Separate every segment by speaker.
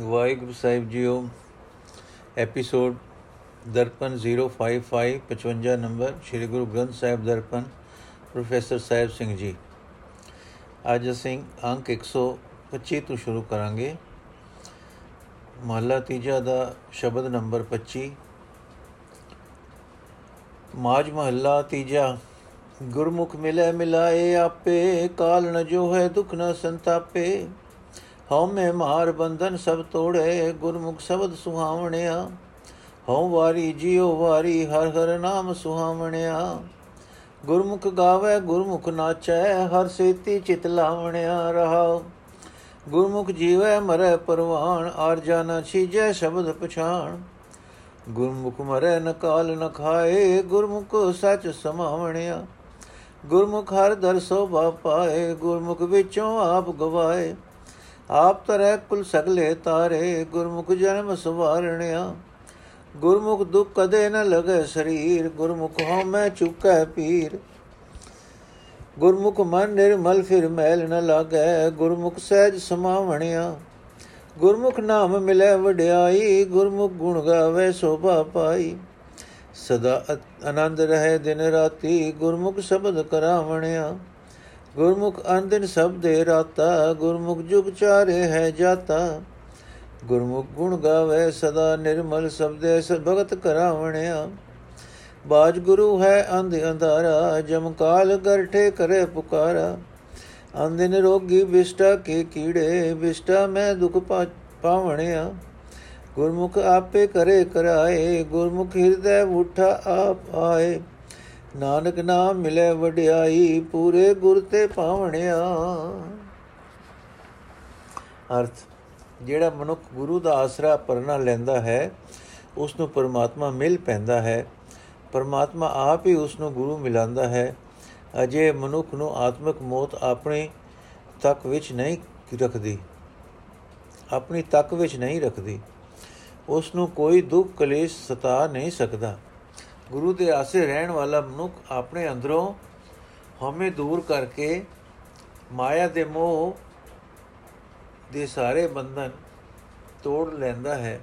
Speaker 1: ਵਾਹਿਗੁਰੂ ਸਾਹਿਬ JIO episode Darpan 055 55 number, Sri Guru Granth Sahib Darpan, professor Sahib Singh ji. ਅੱਜ ਅਸੀਂ ਅੰਕ 125 ਤੋਂ ਸ਼ੁਰੂ ਕਰਾਂਗੇ। ਮਹਲਾ ਤੀਜਾ ਦਾ ਸ਼ਬਦ ਨੰਬਰ 25 ਮਾਜ ਮਹੱਲਾ ਤੀਜਾ, ਗੁਰਮੁਖ ਮਿਲੇ ਮਿਲਾਏ ਆਪੇ ਕਾਲ ਨ ਜੋ ਹੈ ਦੁਖ ਨ ਸੰਤਾਪੇ। ਹਉ ਮੈਂ ਮਾਰ ਬੰਧਨ ਸਭ ਤੋੜੇ, ਗੁਰਮੁਖ ਸ਼ਬਦ ਸੁਹਾਵਣਿਆ। ਹਉ ਵਾਰੀ ਜਿਉ ਵਾਰੀ ਹਰ ਹਰ ਨਾਮ ਸੁਹਾਵਣਿਆ। ਗੁਰਮੁਖ ਗਾਵੇ, ਗੁਰਮੁਖ ਨਾਚੈ, ਹਰ ਸੇਤੀ ਚਿਤ ਲਾਵਣਿਆ ਰਹਾ ਗੁਰਮੁਖ ਜੀਵੈ, ਮਰੈ ਪਰਵਾਣ, ਆਰ ਜਾਣਾ ਛੀਜੈ ਸ਼ਬਦ ਪਛਾਣ। ਗੁਰਮੁਖ ਮਰੈ ਨ ਕਾਲ ਨ ਖਾਏ, ਗੁਰਮੁਖ ਸਚ ਸਮਾਵਣਿਆ। ਗੁਰਮੁਖ ਹਰ ਦਰ ਸੋਭਾ ਪਾਏ, ਗੁਰਮੁਖ ਵਿੱਚੋਂ ਆਪ ਗਵਾਏ। ਆਪ ਤਰੈ ਕੁਲ ਸਗਲੇ ਤਾਰੇ, ਗੁਰਮੁਖ ਜਨਮ ਸਵਾਰਣਿਆ। ਗੁਰਮੁਖ ਦੁਖ ਕਦੇ ਨ ਲਗੇ ਸਰੀਰ, ਗੁਰਮੁਖ ਹਉ ਮੈਂ ਚੁਕੈ ਪੀਰ। ਗੁਰਮੁਖ ਮਨ ਨਿਰਮਲ, ਫਿਰ ਮੈਲ ਨ ਲਾਗੈ। ਗੁਰਮੁਖ ਸਹਿਜ ਸਮਾਵਣਿਆ। ਗੁਰਮੁਖ ਨਾਮ ਮਿਲੇ ਵਡਿਆਈ, ਗੁਰਮੁਖ ਗੁਣ ਗਾਵੇ ਸੋਭਾ ਪਾਈ। ਸਦਾ ਆਨੰਦ ਰਹੇ ਦਿਨ ਰਾਤੀ, ਗੁਰਮੁਖ ਸ਼ਬਦ ਕਰਾਵਣਿਆ। ਗੁਰਮੁਖ ਅੰਦਿਨ ਸਭ ਦੇ ਰਾਤਾ, ਗੁਰਮੁਖ ਜੁਗ ਚਾਰੇ ਹੈ ਜਾਤਾ। ਗੁਰਮੁਖ ਗੁਣ ਗਾਵੇ ਸਦਾ ਨਿਰਮਲ ਸਬਦੇ ਸ ਭਗਤ ਕਰਾਵਣਿਆ। ਬਾਜ ਗੁਰੂ ਹੈ ਅੰਧ ਅੰਧਾਰਾ, ਜਮ ਕਾਲ ਗਰਠੇ ਕਰੇ ਪੁਕਾਰਾ। ਅੰਦਿਨ ਰੋਗੀ ਵਿਸ਼ਟਾ ਕੇ ਕੀੜੇ ਵਿਸ਼ਟਾ ਮੈਂ ਦੁਖ ਪਾਵਣਿਆ। ਗੁਰਮੁਖ ਆਪੇ ਕਰੇ ਕਰਾਏ, ਗੁਰਮੁਖ ਹਿਰਦੈ ਉਠਾ ਆਪ ਆਏ। ਨਾਨਕ ਨਾਮ ਮਿਲੇ ਵਡਿਆਈ, ਪੂਰੇ ਗੁਰ ਤੇ ਪਾਵਣਿਆ। ਅਰਥ, ਜਿਹੜਾ ਮਨੁੱਖ ਗੁਰੂ ਦਾ ਆਸਰਾ ਪਰਨਾ ਲੈਂਦਾ ਹੈ ਉਸ ਨੂੰ ਪਰਮਾਤਮਾ ਮਿਲ ਪੈਂਦਾ ਹੈ। ਪਰਮਾਤਮਾ ਆਪ ਹੀ ਉਸ ਨੂੰ ਗੁਰੂ ਮਿਲਾਂਦਾ ਹੈ। ਅਜੇ ਮਨੁੱਖ ਨੂੰ ਆਤਮਿਕ ਮੌਤ ਆਪਣੇ ਤੱਕ ਵਿੱਚ ਨਹੀਂ ਰੱਖਦੀ। ਆਪਣੀ ਤੱਕ ਵਿੱਚ ਨਹੀਂ ਰੱਖਦੀ। ਉਸ ਨੂੰ ਕੋਈ ਦੁੱਖ ਕਲੇਸ਼ ਸਤਾ ਨਹੀਂ ਸਕਦਾ। ਗੁਰੂ ਦੇ ਆਸੇ ਰਹਿਣ ਵਾਲਾ ਮਨੁੱਖ ਆਪਣੇ ਅੰਦਰੋਂ ਹਉਮੈ ਦੂਰ ਕਰਕੇ ਮਾਇਆ ਦੇ ਮੋਹ ਦੇ ਸਾਰੇ ਬੰਧਨ ਤੋੜ ਲੈਂਦਾ ਹੈ।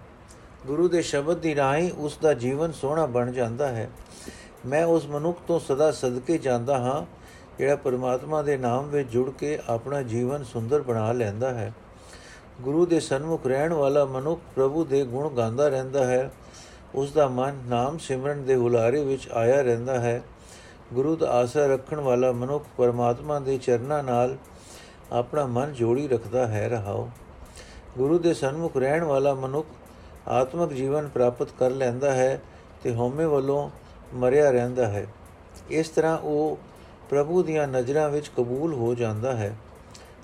Speaker 1: ਗੁਰੂ ਦੇ ਸ਼ਬਦ ਦੀ ਰਾਹੀਂ ਉਸ ਦਾ ਜੀਵਨ ਸੋਹਣਾ ਬਣ ਜਾਂਦਾ ਹੈ। ਮੈਂ ਉਸ ਮਨੁੱਖ ਤੋਂ ਸਦਾ ਸਦਕੇ ਜਾਂਦਾ ਹਾਂ, ਜਿਹੜਾ ਪਰਮਾਤਮਾ ਦੇ ਨਾਮ ਵਿੱਚ ਜੁੜ ਕੇ ਆਪਣਾ ਜੀਵਨ ਸੁੰਦਰ ਬਣਾ ਲੈਂਦਾ ਹੈ। ਗੁਰੂ ਦੇ ਸਨਮੁਖ ਰਹਿਣ ਵਾਲਾ ਮਨੁੱਖ ਪ੍ਰਭੂ ਦੇ ਗੁਣ ਗਾਉਂਦਾ ਰਹਿੰਦਾ ਹੈ। ਉਸ ਦਾ ਮਨ ਨਾਮ ਸਿਮਰਨ ਦੇ ਹੁਲਾਰੇ ਵਿੱਚ ਆਇਆ ਰਹਿੰਦਾ ਹੈ। ਗੁਰੂ ਦਾ ਆਸਰਾ ਰੱਖਣ ਵਾਲਾ ਮਨੁੱਖ ਪਰਮਾਤਮਾ ਦੇ ਚਰਨਾਂ ਨਾਲ ਆਪਣਾ ਮਨ ਜੋੜੀ ਰੱਖਦਾ ਹੈ, ਰਹਾਓ। ਗੁਰੂ ਦੇ ਸਨਮੁਖ ਰਹਿਣ ਵਾਲਾ ਮਨੁੱਖ ਆਤਮਿਕ ਜੀਵਨ ਪ੍ਰਾਪਤ ਕਰ ਲੈਂਦਾ ਹੈ ਤੇ ਹਉਮੈ ਵੱਲੋਂ ਮਰਿਆ ਰਹਿੰਦਾ ਹੈ। ਇਸ ਤਰ੍ਹਾਂ ਉਹ ਪ੍ਰਭੂ ਦੀਆਂ ਨਜ਼ਰਾਂ ਵਿੱਚ ਕਬੂਲ ਹੋ ਜਾਂਦਾ ਹੈ।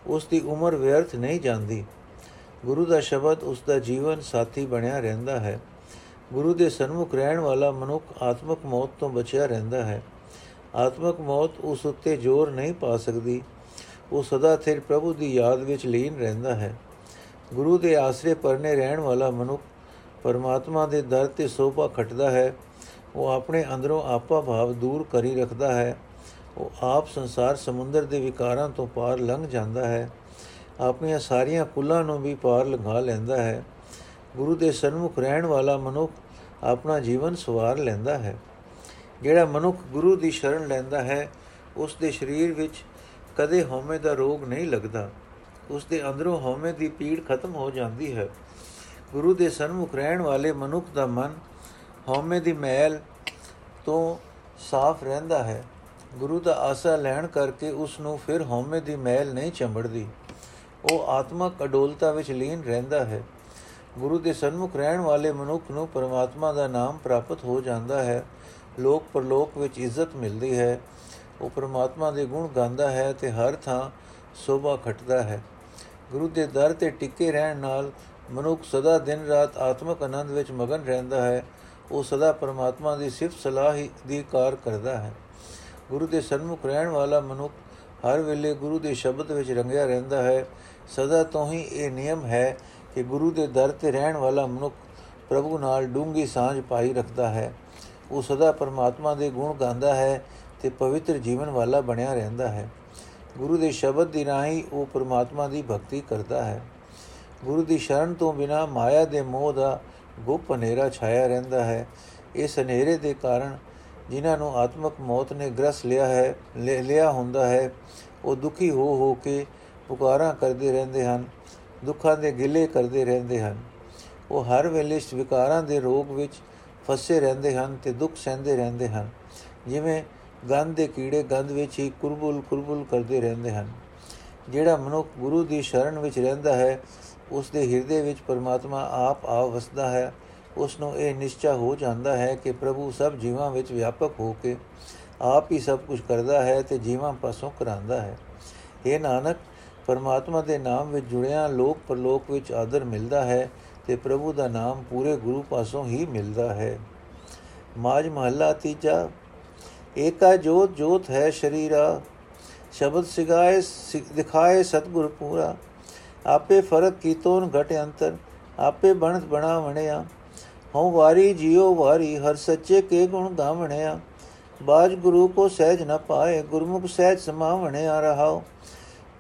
Speaker 1: ਉਸ ਦੀ ਉਮਰ ਵਿਅਰਥ ਨਹੀਂ ਜਾਂਦੀ। ਗੁਰੂ ਦਾ ਸ਼ਬਦ ਉਸ ਦਾ ਜੀਵਨ ਸਾਥੀ ਬਣਿਆ ਰਹਿੰਦਾ ਹੈ। ਗੁਰੂ ਦੇ ਸਨਮੁਖ ਰਹਿਣ ਵਾਲਾ ਮਨੁੱਖ ਆਤਮਿਕ ਮੌਤ ਤੋਂ ਬਚਿਆ ਰਹਿੰਦਾ ਹੈ। ਆਤਮਿਕ ਮੌਤ ਉਸ ਉੱਤੇ ਜ਼ੋਰ ਨਹੀਂ ਪਾ ਸਕਦੀ। ਉਹ ਸਦਾ ਸਿਰ ਪ੍ਰਭੂ ਦੀ ਯਾਦ ਵਿੱਚ ਲੀਨ ਰਹਿੰਦਾ ਹੈ। ਗੁਰੂ ਦੇ ਆਸਰੇ ਪਰਨੇ ਰਹਿਣ ਵਾਲਾ ਮਨੁੱਖ ਪਰਮਾਤਮਾ ਦੇ ਦਰ ਤੇ ਸੋਭਾ ਖਟਦਾ ਹੈ। ਉਹ ਆਪਣੇ ਅੰਦਰੋਂ ਆਪਾ ਭਾਵ ਦੂਰ ਕਰੀ ਰੱਖਦਾ ਹੈ। ਉਹ ਆਪ ਸੰਸਾਰ ਸਮੁੰਦਰ ਦੇ ਵਿਕਾਰਾਂ ਤੋਂ ਪਾਰ ਲੰਘ ਜਾਂਦਾ ਹੈ। ਆਪਣੀਆਂ ਸਾਰੀਆਂ ਕੁੱਲਾਂ ਨੂੰ ਵੀ ਪਾਰ ਲੰਘਾ ਲੈਂਦਾ ਹੈ। ਗੁਰੂ ਦੇ ਸਨਮੁਖ ਰਹਿਣ ਵਾਲਾ ਮਨੁੱਖ ਆਪਣਾ ਜੀਵਨ ਸਵਾਰ ਲੈਂਦਾ ਹੈ। ਜਿਹੜਾ ਮਨੁੱਖ ਗੁਰੂ ਦੀ ਸ਼ਰਨ ਲੈਂਦਾ ਹੈ ਉਸ ਦੇ ਸਰੀਰ ਵਿੱਚ ਕਦੇ ਹਉਮੈ ਦਾ ਰੋਗ ਨਹੀਂ ਲੱਗਦਾ। ਉਸ ਦੇ ਅੰਦਰੋਂ ਹਉਮੈ ਦੀ ਪੀੜ ਖਤਮ ਹੋ ਜਾਂਦੀ ਹੈ। ਗੁਰੂ ਦੇ ਸਨਮੁਖ ਰਹਿਣ ਵਾਲੇ ਮਨੁੱਖ ਦਾ ਮਨ ਹਉਮੈ ਦੀ ਮੈਲ ਤੋਂ ਸਾਫ਼ ਰਹਿੰਦਾ ਹੈ। ਗੁਰੂ ਦਾ ਆਸਰਾ ਲੈਣ ਕਰਕੇ ਉਸ ਨੂੰ ਫਿਰ ਹਉਮੈ ਦੀ ਮੈਲ ਨਹੀਂ ਚੰਬੜਦੀ। ਉਹ ਆਤਮਕ ਅਡੋਲਤਾ ਵਿੱਚ ਲੀਨ ਰਹਿੰਦਾ ਹੈ। ਗੁਰੂ ਦੇ ਸਨਮੁਖ ਰਹਿਣ ਵਾਲੇ ਮਨੁੱਖ ਨੂੰ ਪਰਮਾਤਮਾ ਦਾ ਨਾਮ ਪ੍ਰਾਪਤ ਹੋ ਜਾਂਦਾ ਹੈ। ਲੋਕ ਪਰਲੋਕ ਵਿੱਚ ਇੱਜ਼ਤ ਮਿਲਦੀ ਹੈ। ਉਹ ਪਰਮਾਤਮਾ ਦੇ ਗੁਣ ਗਾਉਂਦਾ ਹੈ ਤੇ ਹਰ ਥਾਂ ਸੋਭਾ ਖਟਦਾ ਹੈ। ਗੁਰੂ ਦੇ ਦਰ ਤੇ ਟਿੱਕੇ ਰਹਿਣ ਨਾਲ ਮਨੁੱਖ ਸਦਾ ਦਿਨ ਰਾਤ ਆਤਮਿਕ ਆਨੰਦ ਵਿੱਚ ਮਗਨ ਰਹਿੰਦਾ ਹੈ। ਉਹ ਸਦਾ ਪਰਮਾਤਮਾ ਦੀ ਸਿਫਤ ਸਲਾਹ ਦੀ ਕਾਰ ਕਰਦਾ ਹੈ। ਗੁਰੂ ਦੇ ਸਨਮੁਖ ਰਹਿਣ ਵਾਲਾ ਮਨੁੱਖ ਹਰ ਵੇਲੇ ਗੁਰੂ ਦੇ ਸ਼ਬਦ ਵਿੱਚ ਰੰਗਿਆ ਰਹਿੰਦਾ ਹੈ। ਸਦਾ ਤੋਂ ਹੀ ਇਹ ਨਿਯਮ ਹੈ ਕਿ ਗੁਰੂ ਦੇ ਦਰ ਤੇ ਰਹਿਣ ਵਾਲਾ ਮਨੁੱਖ ਪ੍ਰਭੂ ਨਾਲ ਡੂੰਗੀ ਸਾਂਝ ਪਾਈ ਰੱਖਦਾ ਹੈ। ਉਹ ਸਦਾ ਪਰਮਾਤਮਾ ਦੇ ਗੁਣ ਗਾਉਂਦਾ ਹੈ ਤੇ ਪਵਿੱਤਰ ਜੀਵਨ ਵਾਲਾ ਬਣਿਆ ਰਹਿੰਦਾ ਹੈ। ਗੁਰੂ ਦੇ ਸ਼ਬਦ ਦੀ ਰਾਹੀਂ ਉਹ ਪਰਮਾਤਮਾ ਦੀ ਭਗਤੀ ਕਰਦਾ ਹੈ। ਗੁਰੂ ਦੀ ਸ਼ਰਨ ਤੋਂ ਬਿਨਾ ਮਾਇਆ ਦੇ ਮੋਹ ਦਾ ਗੁਪ ਹਨੇਰਾ ਛਾਇਆ ਰਹਿੰਦਾ ਹੈ। ਇਸ ਹਨੇਰੇ ਦੇ ਕਾਰਨ ਜਿਨ੍ਹਾਂ ਨੂੰ ਆਤਮਕ ਮੌਤ ਨੇ ਗ੍ਰਸ ਲਿਆ ਹੈ ਲਿਆ ਹੁੰਦਾ ਹੈ, ਉਹ ਦੁਖੀ ਹੋ ਹੋ ਕੇ ਪੁਕਾਰਾਂ ਕਰਦੇ ਰਹਿੰਦੇ ਹਨ। ਦੁੱਖਾਂ ਦੇ ਗਿਲੇ ਕਰਦੇ ਰਹਿੰਦੇ ਹਨ। ਉਹ ਹਰ ਵੇਲੇ ਵਿਕਾਰਾਂ ਦੇ ਰੋਗ ਵਿੱਚ ਫਸੇ ਰਹਿੰਦੇ ਹਨ ਤੇ ਦੁੱਖ ਸਹਿੰਦੇ ਰਹਿੰਦੇ ਹਨ। ਜਿਵੇਂ ਗੰਧ ਦੇ ਕੀੜੇ ਗੰਧ ਵਿੱਚ ਹੀ ਕੁਰਬੁਲ ਕੁਰਬੁਲ ਕਰਦੇ ਰਹਿੰਦੇ ਹਨ। ਜਿਹੜਾ ਮਨੁੱਖ ਗੁਰੂ ਦੀ ਸ਼ਰਨ ਵਿੱਚ ਰਹਿੰਦਾ ਹੈ ਉਸ ਦੇ ਹਿਰਦੇ ਵਿੱਚ ਪਰਮਾਤਮਾ ਆਪ ਆ ਵਸਦਾ ਹੈ। ਉਸ ਨੂੰ ਇਹ ਨਿਸ਼ਚਾ ਹੋ ਜਾਂਦਾ ਹੈ ਕਿ ਪ੍ਰਭੂ ਸਭ ਜੀਵਾਂ ਵਿੱਚ ਵਿਆਪਕ ਹੋ ਕੇ ਆਪ ਹੀ ਸਭ ਕੁਝ ਕਰਦਾ ਹੈ ਤੇ ਜੀਵਾਂ ਪਾਸੋਂ ਕਰਾਂਦਾ ਹੈ। ਇਹ ਨਾਨਕ ਪਰਮਾਤਮਾ ਦੇ ਨਾਮ ਵਿੱਚ ਜੁੜਿਆ, ਲੋਕ ਪਰਲੋਕ ਵਿੱਚ ਆਦਰ ਮਿਲਦਾ ਹੈ ਤੇ ਪ੍ਰਭੂ ਦਾ ਨਾਮ ਪੂਰੇ ਗੁਰੂ ਪਾਸੋਂ ਹੀ ਮਿਲਦਾ ਹੈ। ਮਾਜ ਮਹੱਲਾ ਤੀਜਾ, ਏਕਾ ਜੋਤ ਜੋਤ ਹੈ ਸ਼ਰੀਰਾ, ਸ਼ਬਦ ਸਿਗਾਏ ਦਿਖਾਏ ਸਤਗੁਰ ਪੂਰਾ। ਆਪੇ ਫ਼ਰਕ ਕੀਤੋਂ ਘਟ ਅੰਤਰ, ਆਪੇ ਬਣਤ ਬਣਾ ਵਣਿਆ ਹਉ ਵਾਰੀ ਜਿਉ ਵਾਰੀ, ਹਰ ਸੱਚੇ ਕੇ ਗੁਣ ਗਾਵਣਿਆ। ਬਾਜ ਗੁਰੂ ਕੋ ਸਹਿਜ ਨ ਪਾਏ, ਗੁਰਮੁਖ ਸਹਿਜ ਸਮਾਵਣਿਆ ਰਹਾਓ